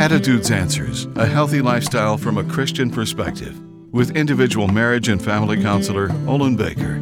Attitudes Answers A Healthy Lifestyle from a Christian Perspective with individual marriage and family counselor Olin Baker.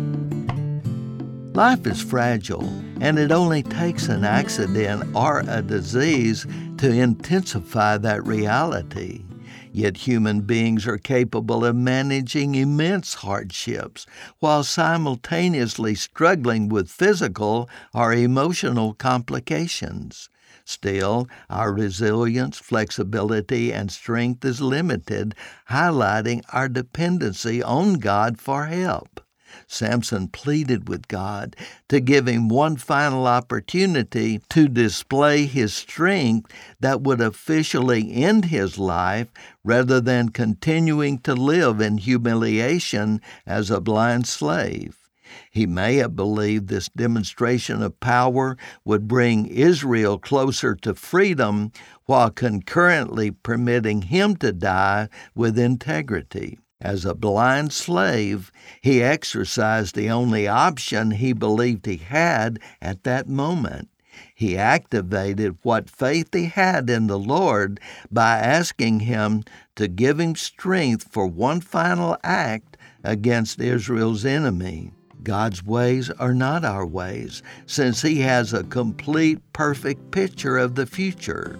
Life is fragile, and it only takes an accident or a disease to intensify that reality. Yet human beings are capable of managing immense hardships while simultaneously struggling with physical or emotional complications. Still, our resilience, flexibility, and strength is limited, highlighting our dependency on God for help. Samson pleaded with God to give him one final opportunity to display his strength that would officially end his life rather than continuing to live in humiliation as a blind slave. He may have believed this demonstration of power would bring Israel closer to freedom while concurrently permitting him to die with integrity. As a blind slave, he exercised the only option he believed he had at that moment. He activated what faith he had in the Lord by asking Him to give him strength for one final act against Israel's enemy. God's ways are not our ways, since He has a complete, perfect picture of the future.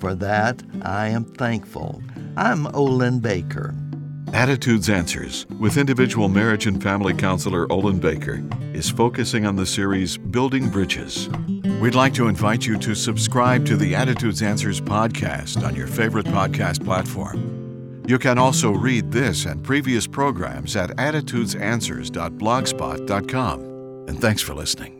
For that, I am thankful. I'm Olin Baker. Attitudes Answers with individual marriage and family counselor Olin Baker is focusing on the series Building Bridges. We'd like to invite you to subscribe to the Attitudes Answers podcast on your favorite podcast platform. You can also read this and previous programs at attitudesanswers.blogspot.com. And thanks for listening.